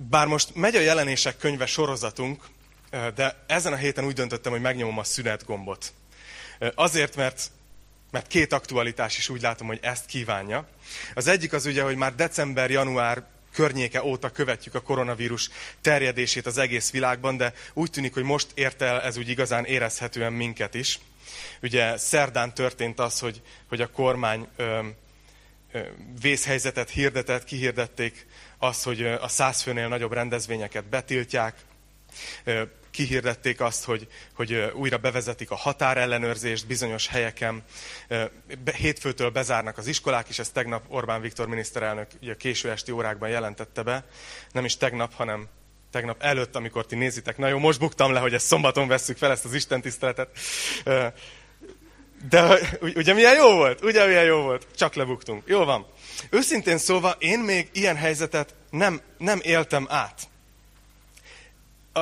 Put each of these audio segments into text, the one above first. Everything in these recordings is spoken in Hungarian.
Bár most megy a jelenések könyve sorozatunk, de ezen a héten úgy döntöttem, hogy megnyomom a szünet gombot. Azért, mert, mert két aktualitás is úgy látom, hogy ezt kívánja. Az egyik az ugye, hogy már december-január környéke óta követjük a koronavírus terjedését az egész világban, de úgy tűnik, hogy most ért el ez úgy igazán érezhetően minket is. Ugye szerdán történt az, hogy, hogy a kormány ö, ö, vészhelyzetet hirdetett, kihirdették azt, hogy a száz főnél nagyobb rendezvényeket betiltják, kihirdették azt, hogy, hogy újra bevezetik a határellenőrzést bizonyos helyeken. Hétfőtől bezárnak az iskolák is, ezt tegnap Orbán Viktor miniszterelnök ugye késő esti órákban jelentette be. Nem is tegnap, hanem tegnap előtt, amikor ti nézitek. Na jó, most buktam le, hogy ezt szombaton vesszük fel, ezt az Isten tiszteletet. De ugye milyen jó volt? Ugye milyen jó volt? Csak lebuktunk. Jó van. Őszintén szólva, én még ilyen helyzetet nem, nem éltem át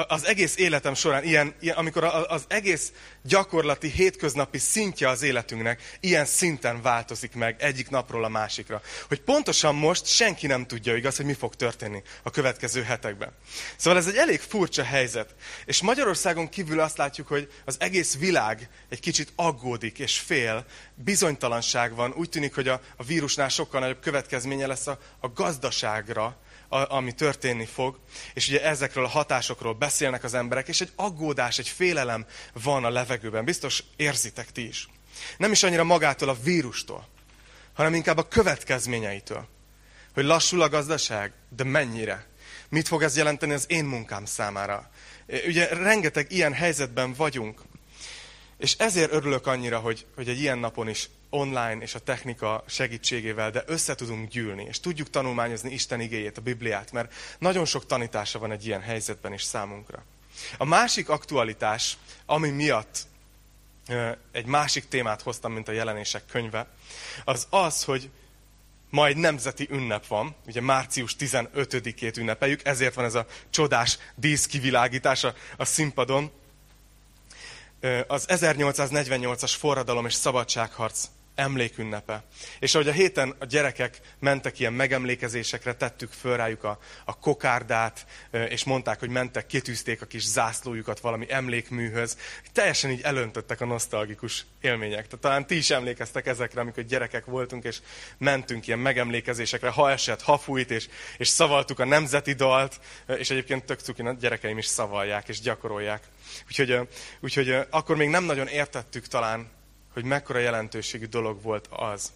az egész életem során, ilyen, ilyen, amikor az egész gyakorlati, hétköznapi szintje az életünknek ilyen szinten változik meg egyik napról a másikra. Hogy pontosan most senki nem tudja igaz, hogy mi fog történni a következő hetekben. Szóval ez egy elég furcsa helyzet. És Magyarországon kívül azt látjuk, hogy az egész világ egy kicsit aggódik és fél, bizonytalanság van. Úgy tűnik, hogy a, a vírusnál sokkal nagyobb következménye lesz a, a gazdaságra, ami történni fog, és ugye ezekről a hatásokról beszélnek az emberek, és egy aggódás, egy félelem van a levegőben. Biztos érzitek ti is. Nem is annyira magától a vírustól, hanem inkább a következményeitől. Hogy lassul a gazdaság, de mennyire? Mit fog ez jelenteni az én munkám számára? Ugye rengeteg ilyen helyzetben vagyunk, és ezért örülök annyira, hogy, hogy egy ilyen napon is online és a technika segítségével, de össze tudunk gyűlni, és tudjuk tanulmányozni Isten igéjét, a Bibliát, mert nagyon sok tanítása van egy ilyen helyzetben is számunkra. A másik aktualitás, ami miatt egy másik témát hoztam, mint a jelenések könyve, az az, hogy ma egy nemzeti ünnep van, ugye március 15-ét ünnepeljük, ezért van ez a csodás díszkivilágítás a, a színpadon. Az 1848-as forradalom és szabadságharc emlékünnepe. És ahogy a héten a gyerekek mentek ilyen megemlékezésekre, tettük föl rájuk a, a kokárdát, és mondták, hogy mentek, kitűzték a kis zászlójukat valami emlékműhöz. Teljesen így elöntöttek a nosztalgikus élmények. Tehát talán ti is emlékeztek ezekre, amikor gyerekek voltunk, és mentünk ilyen megemlékezésekre, ha esett, ha fújt, és, és szavaltuk a nemzeti dalt, és egyébként tök cukin a gyerekeim is szavalják, és gyakorolják. Úgyhogy, úgyhogy akkor még nem nagyon értettük talán hogy mekkora jelentőségű dolog volt az,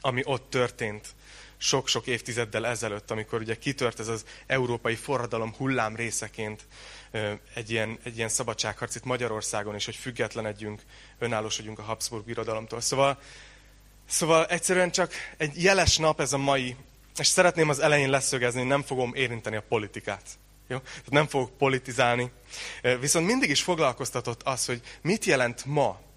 ami ott történt sok-sok évtizeddel ezelőtt, amikor ugye kitört ez az európai forradalom hullám részeként egy ilyen, egy ilyen szabadságharc itt Magyarországon is, hogy függetlenedjünk, önállósodjunk a Habsburg birodalomtól. Szóval, szóval egyszerűen csak egy jeles nap ez a mai, és szeretném az elején leszögezni, hogy nem fogom érinteni a politikát. Jó? Tehát nem fogok politizálni. Viszont mindig is foglalkoztatott az, hogy mit jelent ma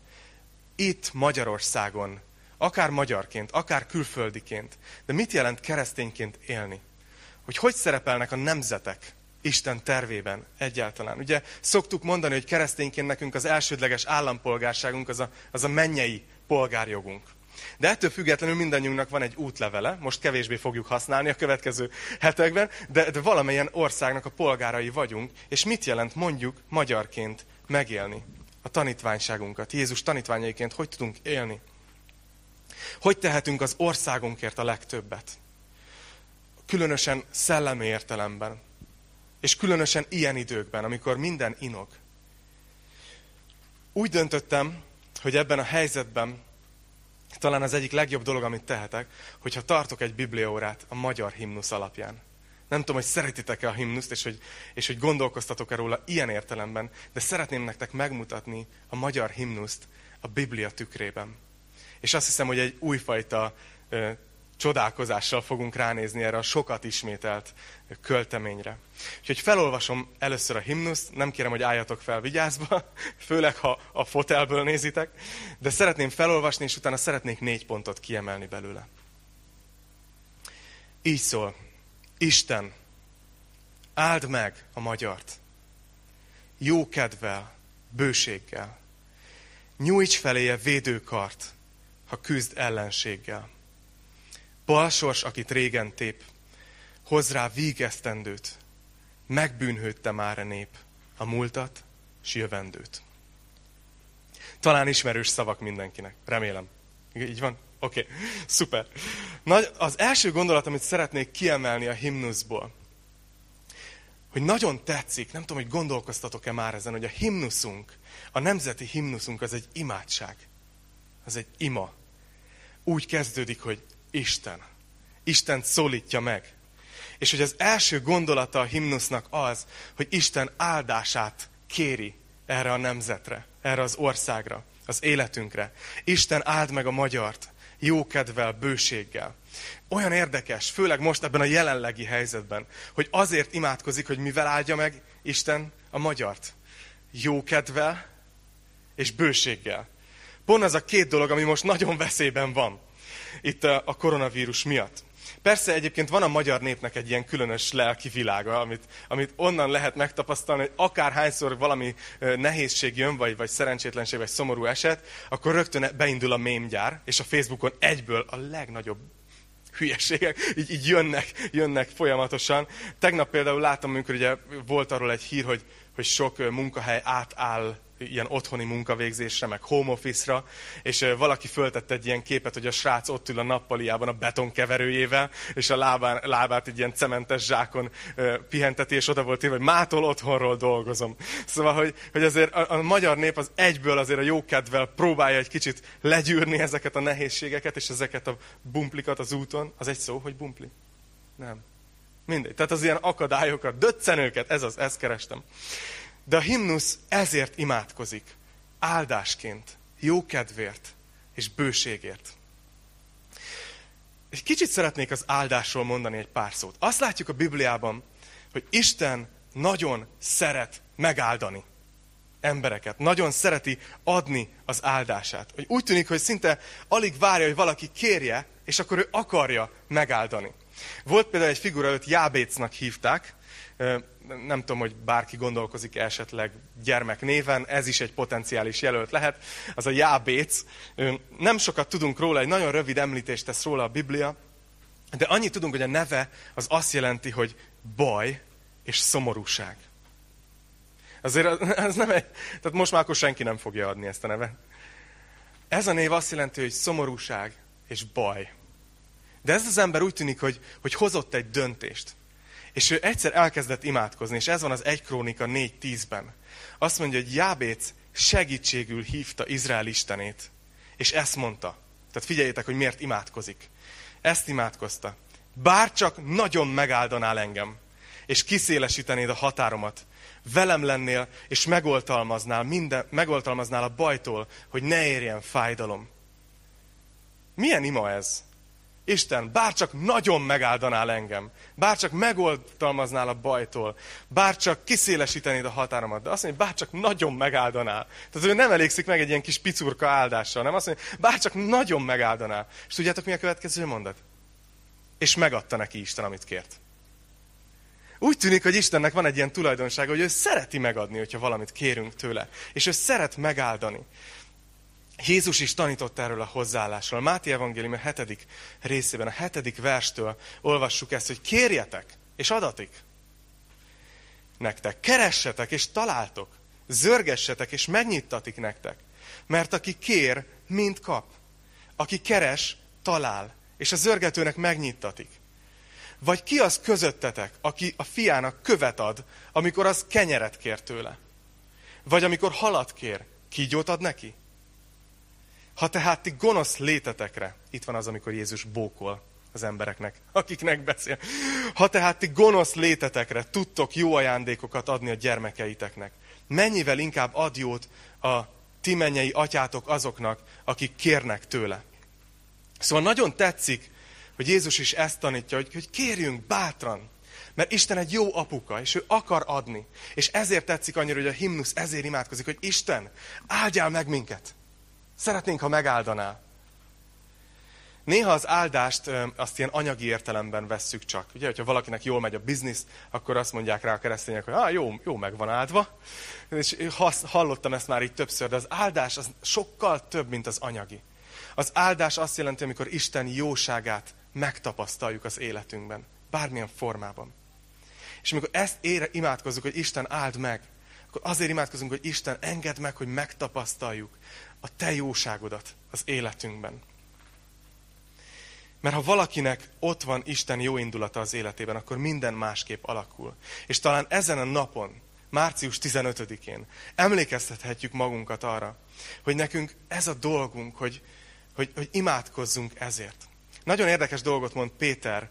itt Magyarországon, akár magyarként, akár külföldiként, de mit jelent keresztényként élni? Hogy hogy szerepelnek a nemzetek Isten tervében egyáltalán? Ugye szoktuk mondani, hogy keresztényként nekünk az elsődleges állampolgárságunk az a, az a mennyei polgárjogunk. De ettől függetlenül mindannyiunknak van egy útlevele, most kevésbé fogjuk használni a következő hetekben, de, de valamilyen országnak a polgárai vagyunk, és mit jelent mondjuk magyarként megélni? A tanítványságunkat, Jézus tanítványaiként hogy tudunk élni. Hogy tehetünk az országunkért a legtöbbet. Különösen szellemi értelemben. És különösen ilyen időkben, amikor minden inog. Úgy döntöttem, hogy ebben a helyzetben talán az egyik legjobb dolog, amit tehetek, hogyha tartok egy bibliaórát a magyar himnusz alapján. Nem tudom, hogy szeretitek-e a himnuszt, és hogy, és hogy gondolkoztatok-e róla ilyen értelemben, de szeretném nektek megmutatni a magyar himnuszt a Biblia tükrében. És azt hiszem, hogy egy újfajta ö, csodálkozással fogunk ránézni erre a sokat ismételt költeményre. Úgyhogy felolvasom először a himnuszt, nem kérem, hogy álljatok fel vigyázba, főleg ha a fotelből nézitek, de szeretném felolvasni, és utána szeretnék négy pontot kiemelni belőle. Így szól. Isten, áld meg a magyart. Jó kedvel, bőséggel. Nyújts feléje védőkart, ha küzd ellenséggel. Balsors, akit régen tép, hoz rá vígesztendőt, megbűnhődte már a nép a múltat s jövendőt. Talán ismerős szavak mindenkinek. Remélem. Így van? Oké, okay. szuper. Nagy, az első gondolat, amit szeretnék kiemelni a himnuszból, hogy nagyon tetszik, nem tudom, hogy gondolkoztatok-e már ezen, hogy a himnuszunk, a nemzeti himnuszunk az egy imádság. Az egy ima. Úgy kezdődik, hogy Isten. Isten szólítja meg. És hogy az első gondolata a himnusznak az, hogy Isten áldását kéri erre a nemzetre, erre az országra, az életünkre. Isten áld meg a magyart, jókedvel, bőséggel. Olyan érdekes, főleg most ebben a jelenlegi helyzetben, hogy azért imádkozik, hogy mivel áldja meg Isten a magyart. Jókedvel és bőséggel. Pont az a két dolog, ami most nagyon veszélyben van itt a koronavírus miatt. Persze egyébként van a magyar népnek egy ilyen különös lelki világa, amit, amit onnan lehet megtapasztalni, hogy akárhányszor valami nehézség jön, vagy, vagy szerencsétlenség, vagy szomorú eset, akkor rögtön beindul a mémgyár, és a Facebookon egyből a legnagyobb hülyeségek így, így jönnek, jönnek folyamatosan. Tegnap például láttam, amikor ugye volt arról egy hír, hogy, hogy sok munkahely átáll ilyen otthoni munkavégzésre, meg home office-ra, és valaki föltette egy ilyen képet, hogy a srác ott ül a nappaliában a betonkeverőjével, és a lábán, lábát egy ilyen cementes zsákon pihenteti, és oda volt írva, hogy mától otthonról dolgozom. Szóval, hogy, hogy azért a, a magyar nép az egyből azért a jókedvel próbálja egy kicsit legyűrni ezeket a nehézségeket, és ezeket a bumplikat az úton. Az egy szó, hogy bumpli? Nem. Mindegy. Tehát az ilyen akadályokat, döccenőket, ez az, ezt kerestem. De a himnusz ezért imádkozik. Áldásként, jókedvért és bőségért. Egy kicsit szeretnék az áldásról mondani egy pár szót. Azt látjuk a Bibliában, hogy Isten nagyon szeret megáldani embereket. Nagyon szereti adni az áldását. Hogy úgy tűnik, hogy szinte alig várja, hogy valaki kérje, és akkor ő akarja megáldani. Volt például egy figura, őt Jábécnak hívták, nem tudom, hogy bárki gondolkozik esetleg gyermek néven, ez is egy potenciális jelölt lehet, az a Jábéc. Nem sokat tudunk róla, egy nagyon rövid említést tesz róla a Biblia, de annyit tudunk, hogy a neve az azt jelenti, hogy baj és szomorúság. Azért ez nem egy, tehát most már akkor senki nem fogja adni ezt a nevet. Ez a név azt jelenti, hogy szomorúság és baj. De ez az ember úgy tűnik, hogy, hogy hozott egy döntést. És ő egyszer elkezdett imádkozni, és ez van az 1 Krónika 4.10-ben. Azt mondja, hogy Jábéc segítségül hívta Izrael Istenét. És ezt mondta. Tehát figyeljétek, hogy miért imádkozik. Ezt imádkozta. Bár csak nagyon megáldanál engem, és kiszélesítenéd a határomat, velem lennél, és megoltalmaznál, minden, megoltalmaznál a bajtól, hogy ne érjen fájdalom. Milyen ima ez? Isten, bárcsak nagyon megáldanál engem, bárcsak megoldalmaznál a bajtól, bárcsak kiszélesítenéd a határomat, de azt mondja, bárcsak nagyon megáldanál. Tehát ő nem elégszik meg egy ilyen kis picurka áldással, nem azt mondja, bárcsak nagyon megáldanál. És tudjátok, mi a következő mondat? És megadta neki Isten, amit kért. Úgy tűnik, hogy Istennek van egy ilyen tulajdonsága, hogy ő szereti megadni, hogyha valamit kérünk tőle. És ő szeret megáldani. Jézus is tanított erről a hozzáállásról. Máté Evangélium a hetedik részében, a hetedik verstől olvassuk ezt, hogy kérjetek, és adatik nektek. Keressetek, és találtok. Zörgessetek, és megnyittatik nektek. Mert aki kér, mind kap. Aki keres, talál. És a zörgetőnek megnyittatik. Vagy ki az közöttetek, aki a fiának követ ad, amikor az kenyeret kér tőle? Vagy amikor halat kér, kígyót ad neki? Ha tehát ti gonosz létetekre, itt van az, amikor Jézus bókol az embereknek, akiknek beszél. Ha tehát ti gonosz létetekre tudtok jó ajándékokat adni a gyermekeiteknek, mennyivel inkább ad jót a ti mennyei atyátok azoknak, akik kérnek tőle. Szóval nagyon tetszik, hogy Jézus is ezt tanítja, hogy, hogy kérjünk bátran, mert Isten egy jó apuka, és ő akar adni. És ezért tetszik annyira, hogy a himnusz ezért imádkozik, hogy Isten, áldjál meg minket. Szeretnénk, ha megáldanál. Néha az áldást azt ilyen anyagi értelemben vesszük csak. Ugye, hogyha valakinek jól megy a biznisz, akkor azt mondják rá a keresztények, hogy ah, jó, jó meg van áldva. És hallottam ezt már így többször, de az áldás az sokkal több, mint az anyagi. Az áldás azt jelenti, amikor Isten jóságát megtapasztaljuk az életünkben. Bármilyen formában. És amikor ezt ére imádkozzuk, hogy Isten áld meg, akkor azért imádkozunk, hogy Isten engedd meg, hogy megtapasztaljuk a te jóságodat az életünkben. Mert ha valakinek ott van Isten jó indulata az életében, akkor minden másképp alakul. És talán ezen a napon, március 15-én emlékeztethetjük magunkat arra, hogy nekünk ez a dolgunk, hogy, hogy, hogy imádkozzunk ezért. Nagyon érdekes dolgot mond Péter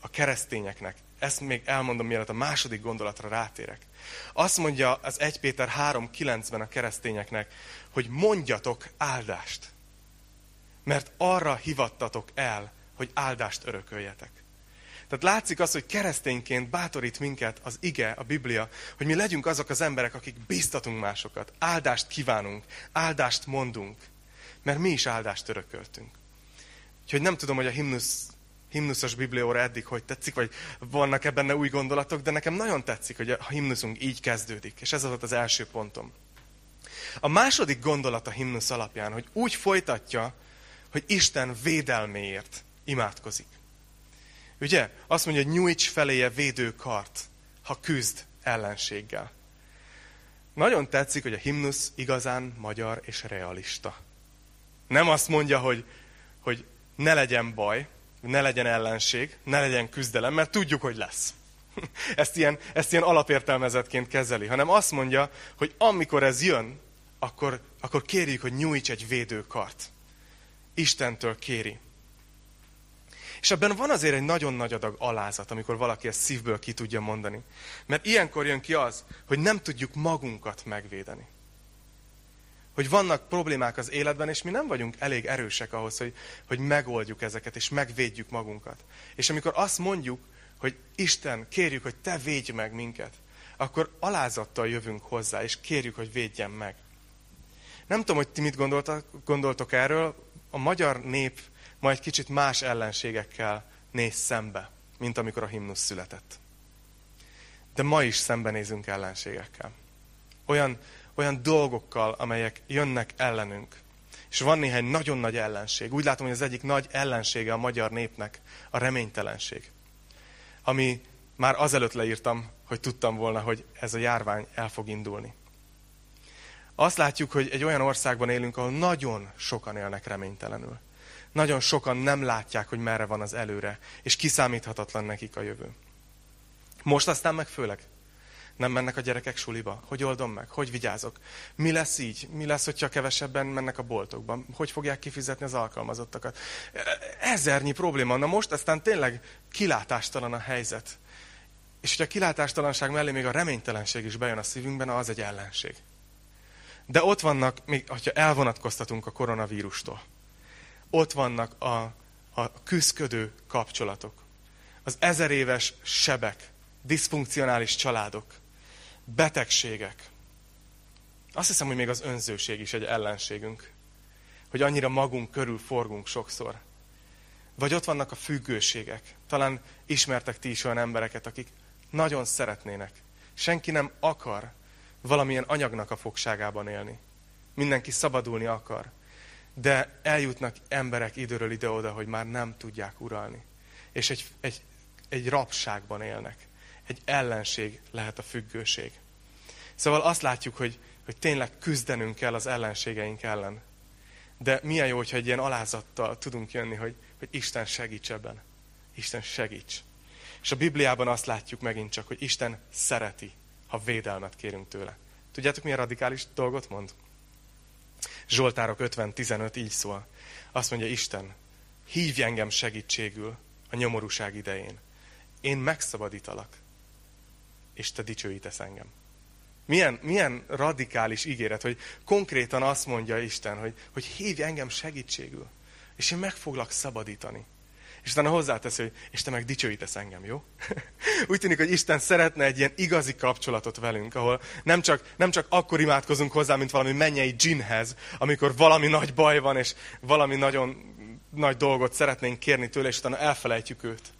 a keresztényeknek. Ezt még elmondom, mielőtt a második gondolatra rátérek. Azt mondja az 1 Péter 3.9-ben a keresztényeknek, hogy mondjatok áldást. Mert arra hivattatok el, hogy áldást örököljetek. Tehát látszik az, hogy keresztényként bátorít minket az ige, a Biblia, hogy mi legyünk azok az emberek, akik biztatunk másokat, áldást kívánunk, áldást mondunk, mert mi is áldást örököltünk. Úgyhogy nem tudom, hogy a himnusz, himnuszos biblióra eddig hogy tetszik, vagy vannak ebben új gondolatok, de nekem nagyon tetszik, hogy a himnuszunk így kezdődik, és ez volt az első pontom. A második gondolat a himnusz alapján, hogy úgy folytatja, hogy Isten védelméért imádkozik. Ugye? Azt mondja, hogy nyújts feléje védőkart, ha küzd ellenséggel. Nagyon tetszik, hogy a himnusz igazán magyar és realista. Nem azt mondja, hogy, hogy ne legyen baj, ne legyen ellenség, ne legyen küzdelem, mert tudjuk, hogy lesz. Ezt ilyen, ezt ilyen alapértelmezetként kezeli, hanem azt mondja, hogy amikor ez jön, akkor, akkor kérjük, hogy nyújts egy védőkart. Istentől kéri. És ebben van azért egy nagyon nagy adag alázat, amikor valaki ezt szívből ki tudja mondani. Mert ilyenkor jön ki az, hogy nem tudjuk magunkat megvédeni. Hogy vannak problémák az életben, és mi nem vagyunk elég erősek ahhoz, hogy, hogy megoldjuk ezeket, és megvédjük magunkat. És amikor azt mondjuk, hogy Isten, kérjük, hogy Te védj meg minket, akkor alázattal jövünk hozzá, és kérjük, hogy védjen meg. Nem tudom, hogy ti mit gondoltok, gondoltok erről, a magyar nép ma egy kicsit más ellenségekkel néz szembe, mint amikor a himnusz született. De ma is szembenézünk ellenségekkel. Olyan, olyan dolgokkal, amelyek jönnek ellenünk. És van néhány nagyon nagy ellenség. Úgy látom, hogy az egyik nagy ellensége a magyar népnek a reménytelenség. Ami már azelőtt leírtam, hogy tudtam volna, hogy ez a járvány el fog indulni. Azt látjuk, hogy egy olyan országban élünk, ahol nagyon sokan élnek reménytelenül. Nagyon sokan nem látják, hogy merre van az előre, és kiszámíthatatlan nekik a jövő. Most aztán meg főleg. Nem mennek a gyerekek suliba? Hogy oldom meg? Hogy vigyázok? Mi lesz így? Mi lesz, hogyha kevesebben mennek a boltokban? Hogy fogják kifizetni az alkalmazottakat? Ezernyi probléma. Na most aztán tényleg kilátástalan a helyzet. És hogyha a kilátástalanság mellé még a reménytelenség is bejön a szívünkben, az egy ellenség. De ott vannak, még, hogyha elvonatkoztatunk a koronavírustól, ott vannak a, a küzdködő kapcsolatok. Az ezer éves sebek, diszfunkcionális családok, betegségek. Azt hiszem, hogy még az önzőség is egy ellenségünk. Hogy annyira magunk körül forgunk sokszor. Vagy ott vannak a függőségek. Talán ismertek ti is olyan embereket, akik nagyon szeretnének. Senki nem akar, valamilyen anyagnak a fogságában élni. Mindenki szabadulni akar. De eljutnak emberek időről ide-oda, hogy már nem tudják uralni. És egy, egy, egy rabságban élnek. Egy ellenség lehet a függőség. Szóval azt látjuk, hogy, hogy tényleg küzdenünk kell az ellenségeink ellen. De milyen jó, hogyha egy ilyen alázattal tudunk jönni, hogy, hogy Isten segíts ebben. Isten segíts. És a Bibliában azt látjuk megint csak, hogy Isten szereti ha védelmet kérünk tőle. Tudjátok, milyen radikális dolgot mond? Zsoltárok 50-15 így szól. Azt mondja, Isten, hívj engem segítségül a nyomorúság idején. Én megszabadítalak, és te dicsőítesz engem. Milyen, milyen radikális ígéret, hogy konkrétan azt mondja Isten, hogy, hogy hívj engem segítségül, és én meg foglak szabadítani. És utána hozzátesz, hogy és te meg dicsőítesz engem, jó? Úgy tűnik, hogy Isten szeretne egy ilyen igazi kapcsolatot velünk, ahol nem csak, nem csak akkor imádkozunk hozzá, mint valami mennyei dzsinhez, amikor valami nagy baj van, és valami nagyon nagy dolgot szeretnénk kérni tőle, és utána elfelejtjük őt.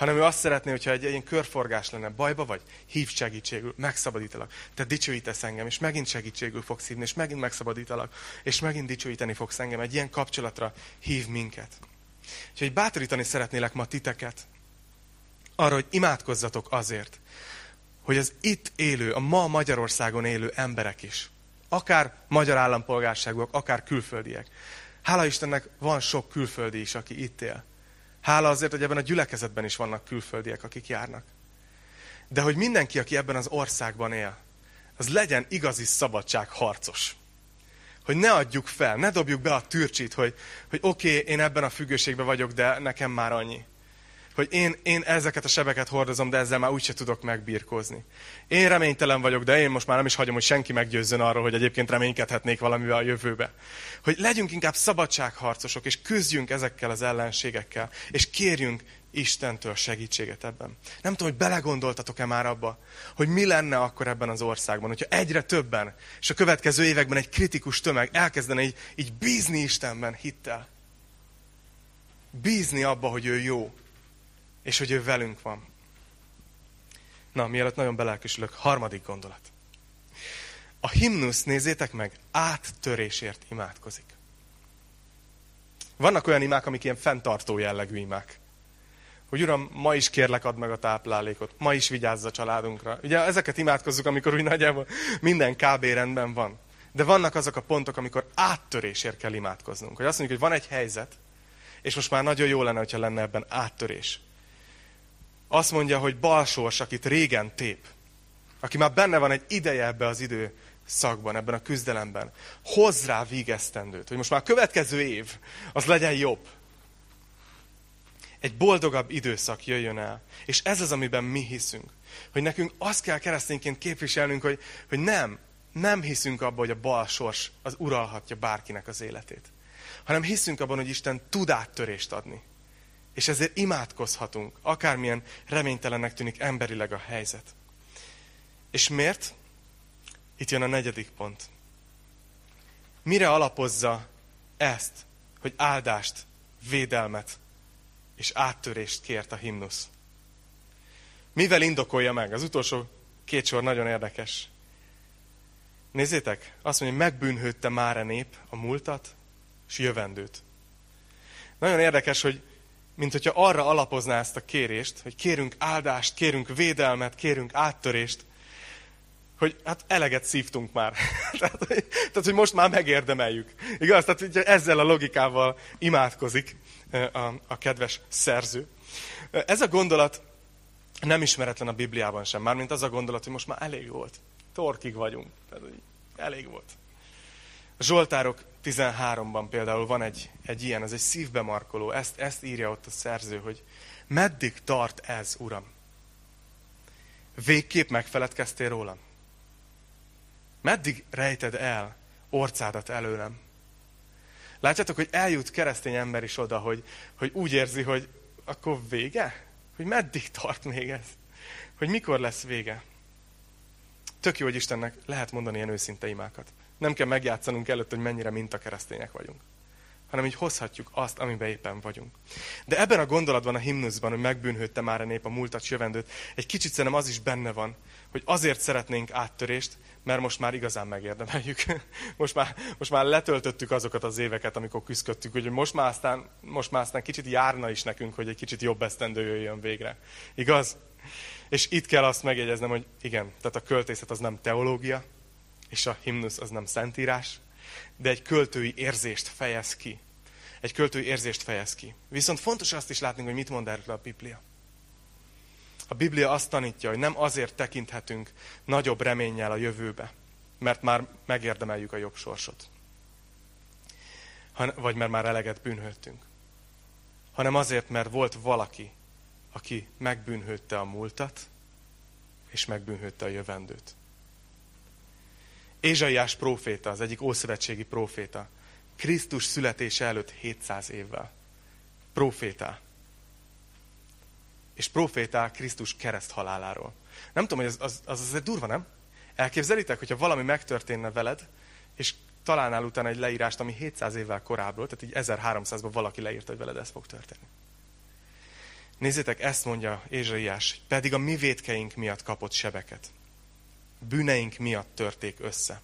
Hanem ő azt szeretné, hogyha egy, ilyen körforgás lenne. Bajba vagy? Hívj segítségül, megszabadítalak. Te dicsőítesz engem, és megint segítségül fogsz hívni, és megint megszabadítalak, és megint dicsőíteni fogsz engem. Egy ilyen kapcsolatra hív minket. Úgyhogy bátorítani szeretnélek ma titeket arra, hogy imádkozzatok azért, hogy az itt élő, a ma Magyarországon élő emberek is, akár magyar állampolgárságúak, akár külföldiek. Hála Istennek van sok külföldi is, aki itt él. Hála azért, hogy ebben a gyülekezetben is vannak külföldiek, akik járnak. De hogy mindenki, aki ebben az országban él, az legyen igazi szabadságharcos. Hogy ne adjuk fel, ne dobjuk be a türcsit, hogy, hogy oké, okay, én ebben a függőségben vagyok, de nekem már annyi hogy én, én ezeket a sebeket hordozom, de ezzel már úgyse tudok megbírkozni. Én reménytelen vagyok, de én most már nem is hagyom, hogy senki meggyőzzön arról, hogy egyébként reménykedhetnék valamivel a jövőbe. Hogy legyünk inkább szabadságharcosok, és küzdjünk ezekkel az ellenségekkel, és kérjünk Istentől segítséget ebben. Nem tudom, hogy belegondoltatok-e már abba, hogy mi lenne akkor ebben az országban, hogyha egyre többen, és a következő években egy kritikus tömeg elkezdene így, így bízni Istenben hittel. Bízni abba, hogy ő jó, és hogy ő velünk van. Na, mielőtt nagyon belelküsülök, harmadik gondolat. A himnusz, nézzétek meg, áttörésért imádkozik. Vannak olyan imák, amik ilyen fenntartó jellegű imák. Hogy Uram, ma is kérlek, add meg a táplálékot, ma is vigyázz a családunkra. Ugye ezeket imádkozzuk, amikor úgy nagyjából minden kb. rendben van. De vannak azok a pontok, amikor áttörésért kell imádkoznunk. Hogy azt mondjuk, hogy van egy helyzet, és most már nagyon jó lenne, hogyha lenne ebben áttörés azt mondja, hogy balsors, akit régen tép, aki már benne van egy ideje ebbe az idő szakban, ebben a küzdelemben, hoz rá vígesztendőt, hogy most már a következő év az legyen jobb. Egy boldogabb időszak jöjjön el. És ez az, amiben mi hiszünk. Hogy nekünk azt kell keresztényként képviselnünk, hogy, hogy nem, nem hiszünk abban, hogy a bal sors az uralhatja bárkinek az életét. Hanem hiszünk abban, hogy Isten tud áttörést adni. És ezért imádkozhatunk, akármilyen reménytelennek tűnik emberileg a helyzet. És miért? Itt jön a negyedik pont. Mire alapozza ezt, hogy áldást, védelmet és áttörést kért a himnusz? Mivel indokolja meg? Az utolsó két sor nagyon érdekes. Nézzétek, azt mondja, hogy megbűnhődte már a nép a múltat és jövendőt. Nagyon érdekes, hogy mint hogyha arra alapozná ezt a kérést, hogy kérünk áldást, kérünk védelmet, kérünk áttörést, hogy hát eleget szívtunk már. tehát, hogy, tehát, hogy most már megérdemeljük. Igaz? Tehát hogy ezzel a logikával imádkozik a, a kedves szerző. Ez a gondolat nem ismeretlen a Bibliában sem, mármint az a gondolat, hogy most már elég volt. Torkig vagyunk. Tehát, hogy elég volt. A Zsoltárok 13-ban például van egy, egy ilyen, ez egy szívbe markoló, ezt, ezt írja ott a szerző, hogy meddig tart ez, Uram? Végképp megfeledkeztél rólam? Meddig rejted el orcádat előlem? Látjátok, hogy eljut keresztény ember is oda, hogy, hogy úgy érzi, hogy akkor vége? Hogy meddig tart még ez? Hogy mikor lesz vége? Tök jó, hogy Istennek lehet mondani ilyen őszinte imákat. Nem kell megjátszanunk előtt, hogy mennyire minta keresztények vagyunk hanem így hozhatjuk azt, amiben éppen vagyunk. De ebben a gondolatban, a himnuszban, hogy megbűnhődte már a nép a múltat jövendőt, egy kicsit szerintem az is benne van, hogy azért szeretnénk áttörést, mert most már igazán megérdemeljük. Most már, most már letöltöttük azokat az éveket, amikor küzdöttük, hogy most már, aztán, most már aztán kicsit járna is nekünk, hogy egy kicsit jobb esztendő jöjjön végre. Igaz? És itt kell azt megjegyeznem, hogy igen, tehát a költészet az nem teológia, és a himnusz az nem szentírás, de egy költői érzést fejez ki. Egy költői érzést fejez ki. Viszont fontos azt is látni, hogy mit mond erről a Biblia. A Biblia azt tanítja, hogy nem azért tekinthetünk nagyobb reménnyel a jövőbe, mert már megérdemeljük a jobb sorsot. Vagy mert már eleget bűnhődtünk. Hanem azért, mert volt valaki, aki megbűnhődte a múltat, és megbűnhődte a jövendőt. Ézsaiás próféta, az egyik ószövetségi próféta, Krisztus születése előtt 700 évvel. Profétál. És profétál Krisztus kereszt haláláról. Nem tudom, hogy az, az, az azért durva, nem? Elképzelitek, hogyha valami megtörténne veled, és találnál utána egy leírást, ami 700 évvel korábbról, tehát így 1300-ban valaki leírta, hogy veled ez fog történni. Nézzétek, ezt mondja Ézsaiás, pedig a mi védkeink miatt kapott sebeket bűneink miatt törték össze.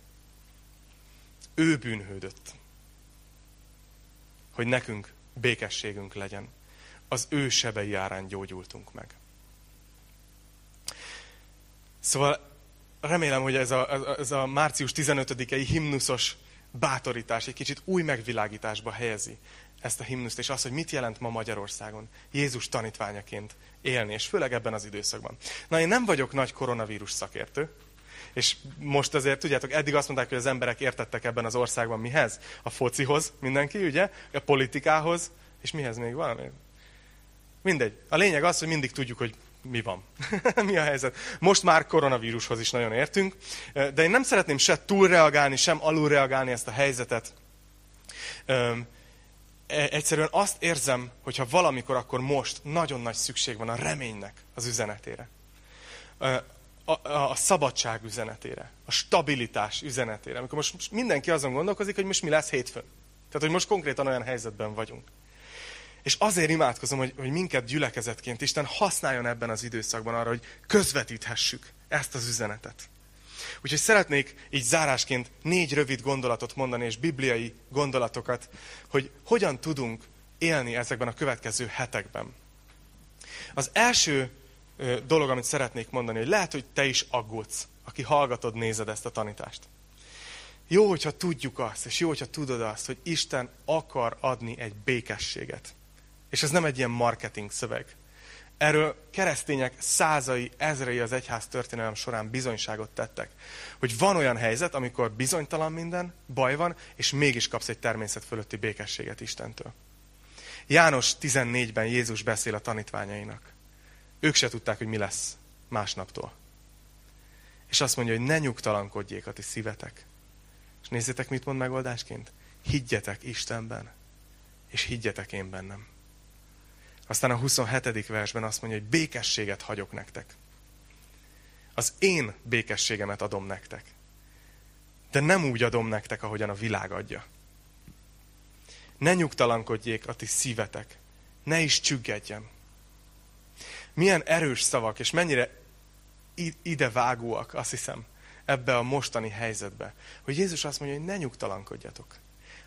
Ő bűnhődött, hogy nekünk békességünk legyen. Az ő sebei árán gyógyultunk meg. Szóval remélem, hogy ez a, ez a március 15-i himnuszos bátorítás egy kicsit új megvilágításba helyezi ezt a himnuszt, és azt, hogy mit jelent ma Magyarországon Jézus tanítványaként élni, és főleg ebben az időszakban. Na, én nem vagyok nagy koronavírus szakértő, és most azért, tudjátok, eddig azt mondták, hogy az emberek értettek ebben az országban mihez? A focihoz mindenki, ugye? A politikához, és mihez még valami? Mindegy. A lényeg az, hogy mindig tudjuk, hogy mi van. mi a helyzet. Most már koronavírushoz is nagyon értünk, de én nem szeretném se túlreagálni, sem alulreagálni ezt a helyzetet. E, egyszerűen azt érzem, hogyha valamikor, akkor most nagyon nagy szükség van a reménynek az üzenetére. A, a, szabadság üzenetére, a stabilitás üzenetére. Amikor most mindenki azon gondolkozik, hogy most mi lesz hétfőn. Tehát, hogy most konkrétan olyan helyzetben vagyunk. És azért imádkozom, hogy, hogy minket gyülekezetként Isten használjon ebben az időszakban arra, hogy közvetíthessük ezt az üzenetet. Úgyhogy szeretnék így zárásként négy rövid gondolatot mondani, és bibliai gondolatokat, hogy hogyan tudunk élni ezekben a következő hetekben. Az első dolog, amit szeretnék mondani, hogy lehet, hogy te is aggódsz, aki hallgatod, nézed ezt a tanítást. Jó, hogyha tudjuk azt, és jó, hogyha tudod azt, hogy Isten akar adni egy békességet. És ez nem egy ilyen marketing szöveg. Erről keresztények százai, ezrei az egyház történelem során bizonyságot tettek. Hogy van olyan helyzet, amikor bizonytalan minden, baj van, és mégis kapsz egy természet fölötti békességet Istentől. János 14-ben Jézus beszél a tanítványainak. Ők se tudták, hogy mi lesz másnaptól. És azt mondja, hogy ne nyugtalankodjék a ti szívetek. És nézzétek, mit mond megoldásként? Higgyetek Istenben, és higgyetek én bennem. Aztán a 27. versben azt mondja, hogy békességet hagyok nektek. Az én békességemet adom nektek. De nem úgy adom nektek, ahogyan a világ adja. Ne nyugtalankodjék a ti szívetek. Ne is csüggedjen. Milyen erős szavak, és mennyire ide vágóak, azt hiszem, ebbe a mostani helyzetbe. Hogy Jézus azt mondja, hogy ne nyugtalankodjatok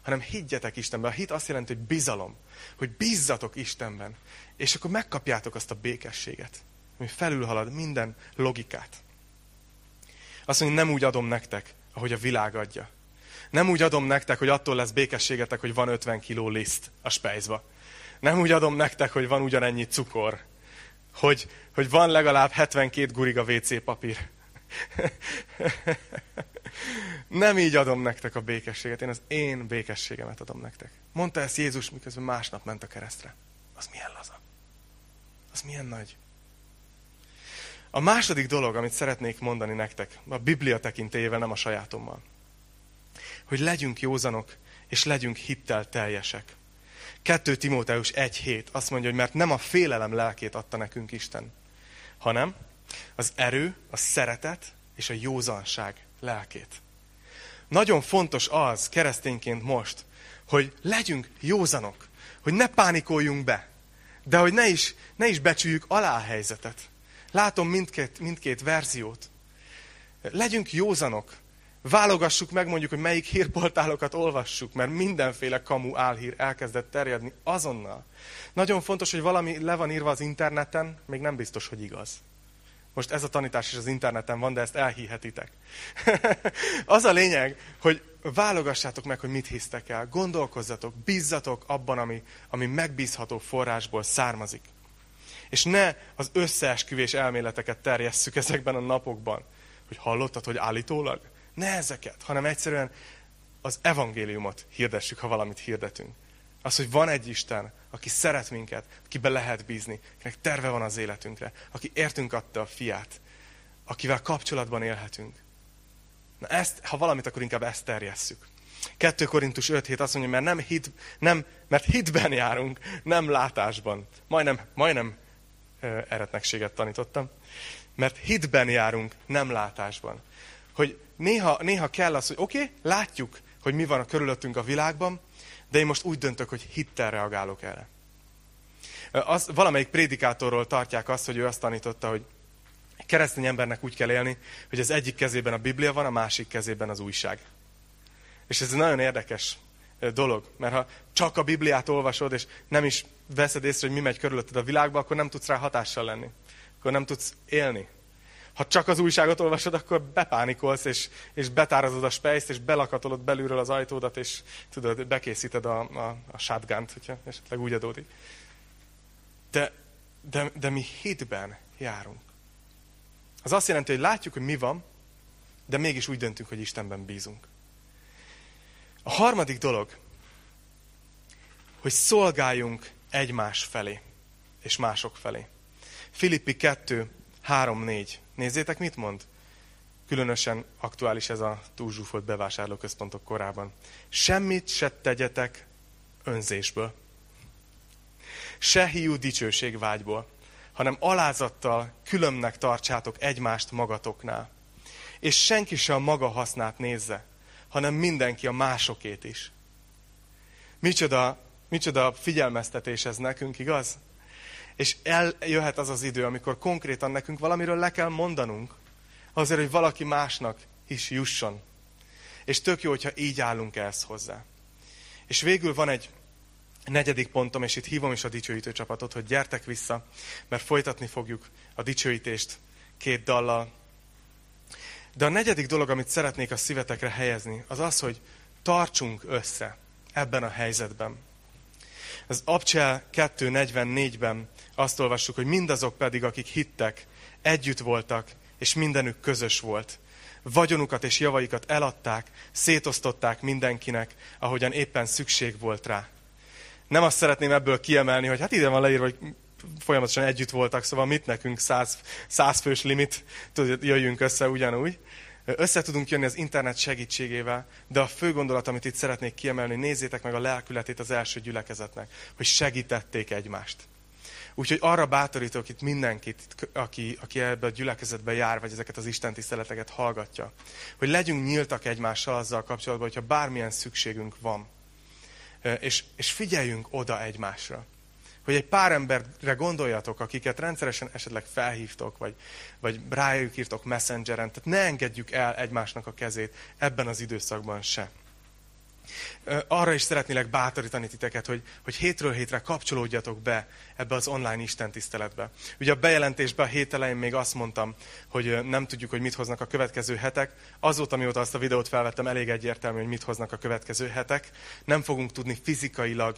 hanem higgyetek Istenbe. A hit azt jelenti, hogy bizalom, hogy bízzatok Istenben, és akkor megkapjátok azt a békességet, ami felülhalad minden logikát. Azt mondja, nem úgy adom nektek, ahogy a világ adja. Nem úgy adom nektek, hogy attól lesz békességetek, hogy van 50 kiló liszt a spejzba. Nem úgy adom nektek, hogy van ugyanennyi cukor. Hogy, hogy van legalább 72 guriga WC papír. Nem így adom nektek a békességet, én az én békességemet adom nektek. Mondta ezt Jézus, miközben másnap ment a keresztre. Az milyen laza? Az milyen nagy? A második dolog, amit szeretnék mondani nektek, a Biblia tekintélyével, nem a sajátommal, hogy legyünk józanok, és legyünk hittel teljesek. 2 Timóteus 1.7 azt mondja, hogy mert nem a félelem lelkét adta nekünk Isten, hanem az erő, a szeretet és a józanság lelkét. Nagyon fontos az keresztényként most, hogy legyünk józanok, hogy ne pánikoljunk be, de hogy ne is, ne is becsüljük alá a helyzetet. Látom mindkét, mindkét verziót. Legyünk józanok. Válogassuk meg mondjuk, hogy melyik hírportálokat olvassuk, mert mindenféle kamu álhír elkezdett terjedni azonnal. Nagyon fontos, hogy valami le van írva az interneten, még nem biztos, hogy igaz. Most ez a tanítás is az interneten van, de ezt elhihetitek. az a lényeg, hogy válogassátok meg, hogy mit hisztek el. Gondolkozzatok, bízzatok abban, ami, ami megbízható forrásból származik. És ne az összeesküvés elméleteket terjesszük ezekben a napokban. Hogy hallottad, hogy állítólag? Ne ezeket, hanem egyszerűen az evangéliumot hirdessük, ha valamit hirdetünk. Az, hogy van egy Isten, aki szeret minket, akibe lehet bízni, akinek terve van az életünkre, aki értünk adta a fiát, akivel kapcsolatban élhetünk. Na ezt, ha valamit, akkor inkább ezt terjesszük. 2 Korintus 5 azt mondja, mert nem hit, nem, mert hitben járunk, nem látásban. Majdnem, majdnem eretnekséget tanítottam. Mert hitben járunk, nem látásban. Hogy néha, néha kell az, hogy oké, okay, látjuk, hogy mi van a körülöttünk a világban, de én most úgy döntök, hogy hittel reagálok erre. Az, valamelyik prédikátorról tartják azt, hogy ő azt tanította, hogy keresztény embernek úgy kell élni, hogy az egyik kezében a Biblia van, a másik kezében az újság. És ez egy nagyon érdekes dolog, mert ha csak a Bibliát olvasod, és nem is veszed észre, hogy mi megy körülötted a világba, akkor nem tudsz rá hatással lenni. Akkor nem tudsz élni. Ha csak az újságot olvasod, akkor bepánikolsz, és, és betárazod a spejszt, és belakatolod belülről az ajtódat, és tudod, bekészíted a, a, a shotgun hogyha esetleg úgy adódik. De, de, de mi hitben járunk. Az azt jelenti, hogy látjuk, hogy mi van, de mégis úgy döntünk, hogy Istenben bízunk. A harmadik dolog, hogy szolgáljunk egymás felé, és mások felé. Filippi 2, 3, 4. Nézzétek, mit mond? Különösen aktuális ez a túlzsúfolt bevásárlóközpontok korában. Semmit se tegyetek önzésből. Se hiú dicsőségvágyból, hanem alázattal különnek tartsátok egymást magatoknál. És senki se a maga hasznát nézze, hanem mindenki a másokét is. Micsoda, micsoda figyelmeztetés ez nekünk, igaz? És eljöhet az az idő, amikor konkrétan nekünk valamiről le kell mondanunk, azért, hogy valaki másnak is jusson. És tök jó, hogyha így állunk ehhez hozzá. És végül van egy negyedik pontom, és itt hívom is a dicsőítő csapatot, hogy gyertek vissza, mert folytatni fogjuk a dicsőítést két dallal. De a negyedik dolog, amit szeretnék a szívetekre helyezni, az az, hogy tartsunk össze ebben a helyzetben. Az Abcsel 2.44-ben azt olvassuk, hogy mindazok pedig, akik hittek, együtt voltak, és mindenük közös volt. Vagyonukat és javaikat eladták, szétosztották mindenkinek, ahogyan éppen szükség volt rá. Nem azt szeretném ebből kiemelni, hogy hát ide van leírva, hogy folyamatosan együtt voltak, szóval mit nekünk száz, fős limit, tudod, jöjjünk össze ugyanúgy. Össze tudunk jönni az internet segítségével, de a fő gondolat, amit itt szeretnék kiemelni, nézzétek meg a lelkületét az első gyülekezetnek, hogy segítették egymást. Úgyhogy arra bátorítok itt mindenkit, aki, aki ebbe a gyülekezetbe jár, vagy ezeket az Isten tiszteleteket hallgatja, hogy legyünk nyíltak egymással azzal kapcsolatban, hogyha bármilyen szükségünk van. És, és figyeljünk oda egymásra. Hogy egy pár emberre gondoljatok, akiket rendszeresen esetleg felhívtok, vagy, vagy rájuk írtok messengeren, tehát ne engedjük el egymásnak a kezét ebben az időszakban se arra is szeretnélek bátorítani titeket, hogy, hogy hétről hétre kapcsolódjatok be ebbe az online Isten tiszteletbe. Ugye a bejelentésben a hét elején még azt mondtam, hogy nem tudjuk, hogy mit hoznak a következő hetek. Azóta, mióta azt a videót felvettem, elég egyértelmű, hogy mit hoznak a következő hetek. Nem fogunk tudni fizikailag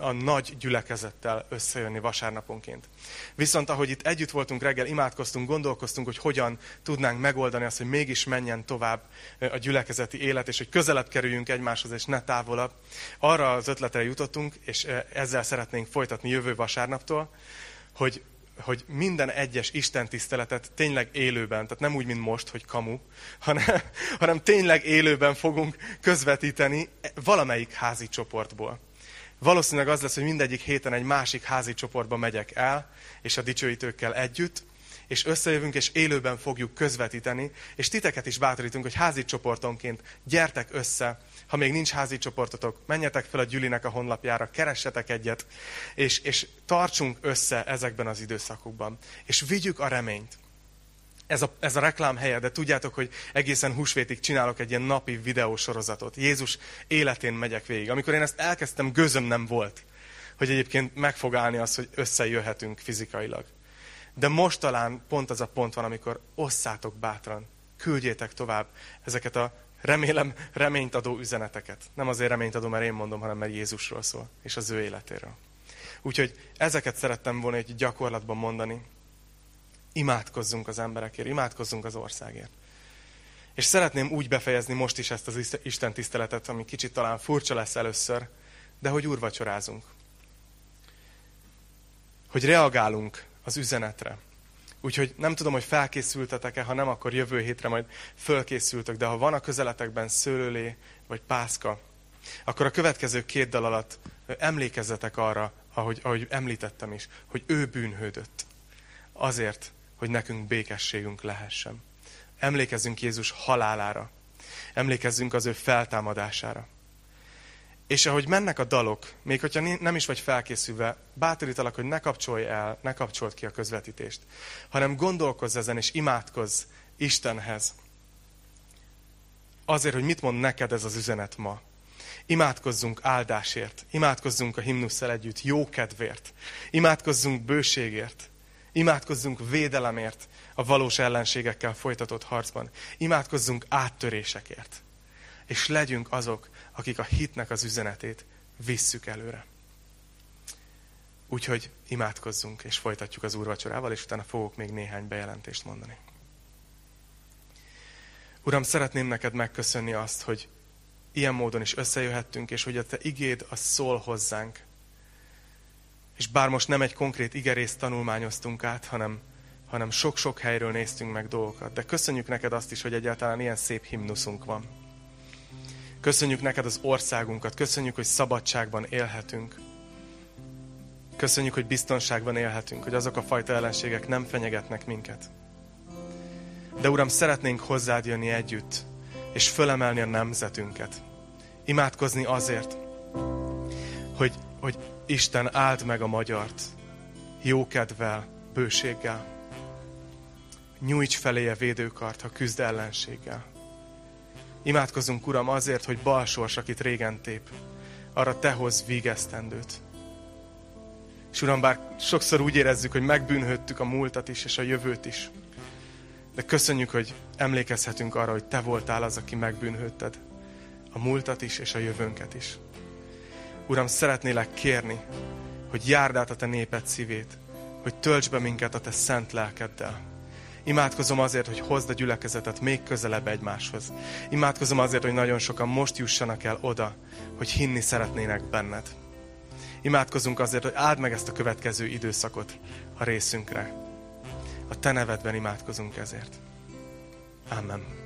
a nagy gyülekezettel összejönni vasárnaponként. Viszont ahogy itt együtt voltunk reggel, imádkoztunk, gondolkoztunk, hogy hogyan tudnánk megoldani azt, hogy mégis menjen tovább a gyülekezeti élet, és hogy közelebb kerüljünk egymáshoz, és ne távolabb. Arra az ötletre jutottunk, és ezzel szeretnénk folytatni jövő vasárnaptól, hogy hogy minden egyes Isten tiszteletet tényleg élőben, tehát nem úgy, mint most, hogy kamu, hanem, hanem tényleg élőben fogunk közvetíteni valamelyik házi csoportból. Valószínűleg az lesz, hogy mindegyik héten egy másik házi csoportba megyek el, és a dicsőítőkkel együtt, és összejövünk, és élőben fogjuk közvetíteni, és titeket is bátorítunk, hogy házi csoportonként gyertek össze, ha még nincs házi csoportotok, menjetek fel a Gyülinek a honlapjára, keressetek egyet, és, és tartsunk össze ezekben az időszakokban, és vigyük a reményt ez a, ez a reklám helye, de tudjátok, hogy egészen húsvétig csinálok egy ilyen napi videósorozatot. Jézus életén megyek végig. Amikor én ezt elkezdtem, gözöm nem volt, hogy egyébként meg fog állni az, hogy összejöhetünk fizikailag. De most talán pont az a pont van, amikor osszátok bátran, küldjétek tovább ezeket a remélem reményt adó üzeneteket. Nem azért reményt adom, mert én mondom, hanem mert Jézusról szól, és az ő életéről. Úgyhogy ezeket szerettem volna egy gyakorlatban mondani, Imádkozzunk az emberekért, imádkozzunk az országért. És szeretném úgy befejezni most is ezt az Isten tiszteletet, ami kicsit talán furcsa lesz először, de hogy úrvacsorázunk. Hogy reagálunk az üzenetre. Úgyhogy nem tudom, hogy felkészültetek-e, ha nem, akkor jövő hétre majd fölkészültök, de ha van a közeletekben szőlőlé vagy pászka, akkor a következő két dal alatt emlékezzetek arra, ahogy, ahogy említettem is, hogy ő bűnhődött. Azért, hogy nekünk békességünk lehessen. Emlékezzünk Jézus halálára. Emlékezzünk az ő feltámadására. És ahogy mennek a dalok, még hogyha nem is vagy felkészülve, bátorítalak, hogy ne kapcsolj el, ne kapcsold ki a közvetítést, hanem gondolkozz ezen, és imádkozz Istenhez. Azért, hogy mit mond neked ez az üzenet ma. Imádkozzunk áldásért, imádkozzunk a himnusszel együtt, jó kedvért, imádkozzunk bőségért, Imádkozzunk védelemért a valós ellenségekkel folytatott harcban. Imádkozzunk áttörésekért. És legyünk azok, akik a hitnek az üzenetét visszük előre. Úgyhogy imádkozzunk, és folytatjuk az úrvacsorával, és utána fogok még néhány bejelentést mondani. Uram, szeretném neked megköszönni azt, hogy ilyen módon is összejöhettünk, és hogy a te igéd az szól hozzánk. És bár most nem egy konkrét igerészt tanulmányoztunk át, hanem, hanem sok-sok helyről néztünk meg dolgokat, de köszönjük neked azt is, hogy egyáltalán ilyen szép himnuszunk van. Köszönjük neked az országunkat, köszönjük, hogy szabadságban élhetünk. Köszönjük, hogy biztonságban élhetünk, hogy azok a fajta ellenségek nem fenyegetnek minket. De Uram, szeretnénk hozzád jönni együtt, és fölemelni a nemzetünket. Imádkozni azért, hogy, hogy Isten áld meg a magyart jókedvel, bőséggel. Nyújts feléje védőkart, ha küzd ellenséggel. Imádkozunk, Uram, azért, hogy balsors, akit régen tép, arra Te hoz vígesztendőt. És Uram, bár sokszor úgy érezzük, hogy megbűnhöttük a múltat is, és a jövőt is, de köszönjük, hogy emlékezhetünk arra, hogy Te voltál az, aki megbűnhődted a múltat is, és a jövőnket is. Uram, szeretnélek kérni, hogy járd át a Te néped szívét, hogy tölts be minket a Te szent lelkeddel. Imádkozom azért, hogy hozd a gyülekezetet még közelebb egymáshoz. Imádkozom azért, hogy nagyon sokan most jussanak el oda, hogy hinni szeretnének benned. Imádkozunk azért, hogy áld meg ezt a következő időszakot a részünkre. A Te nevedben imádkozunk ezért. Amen.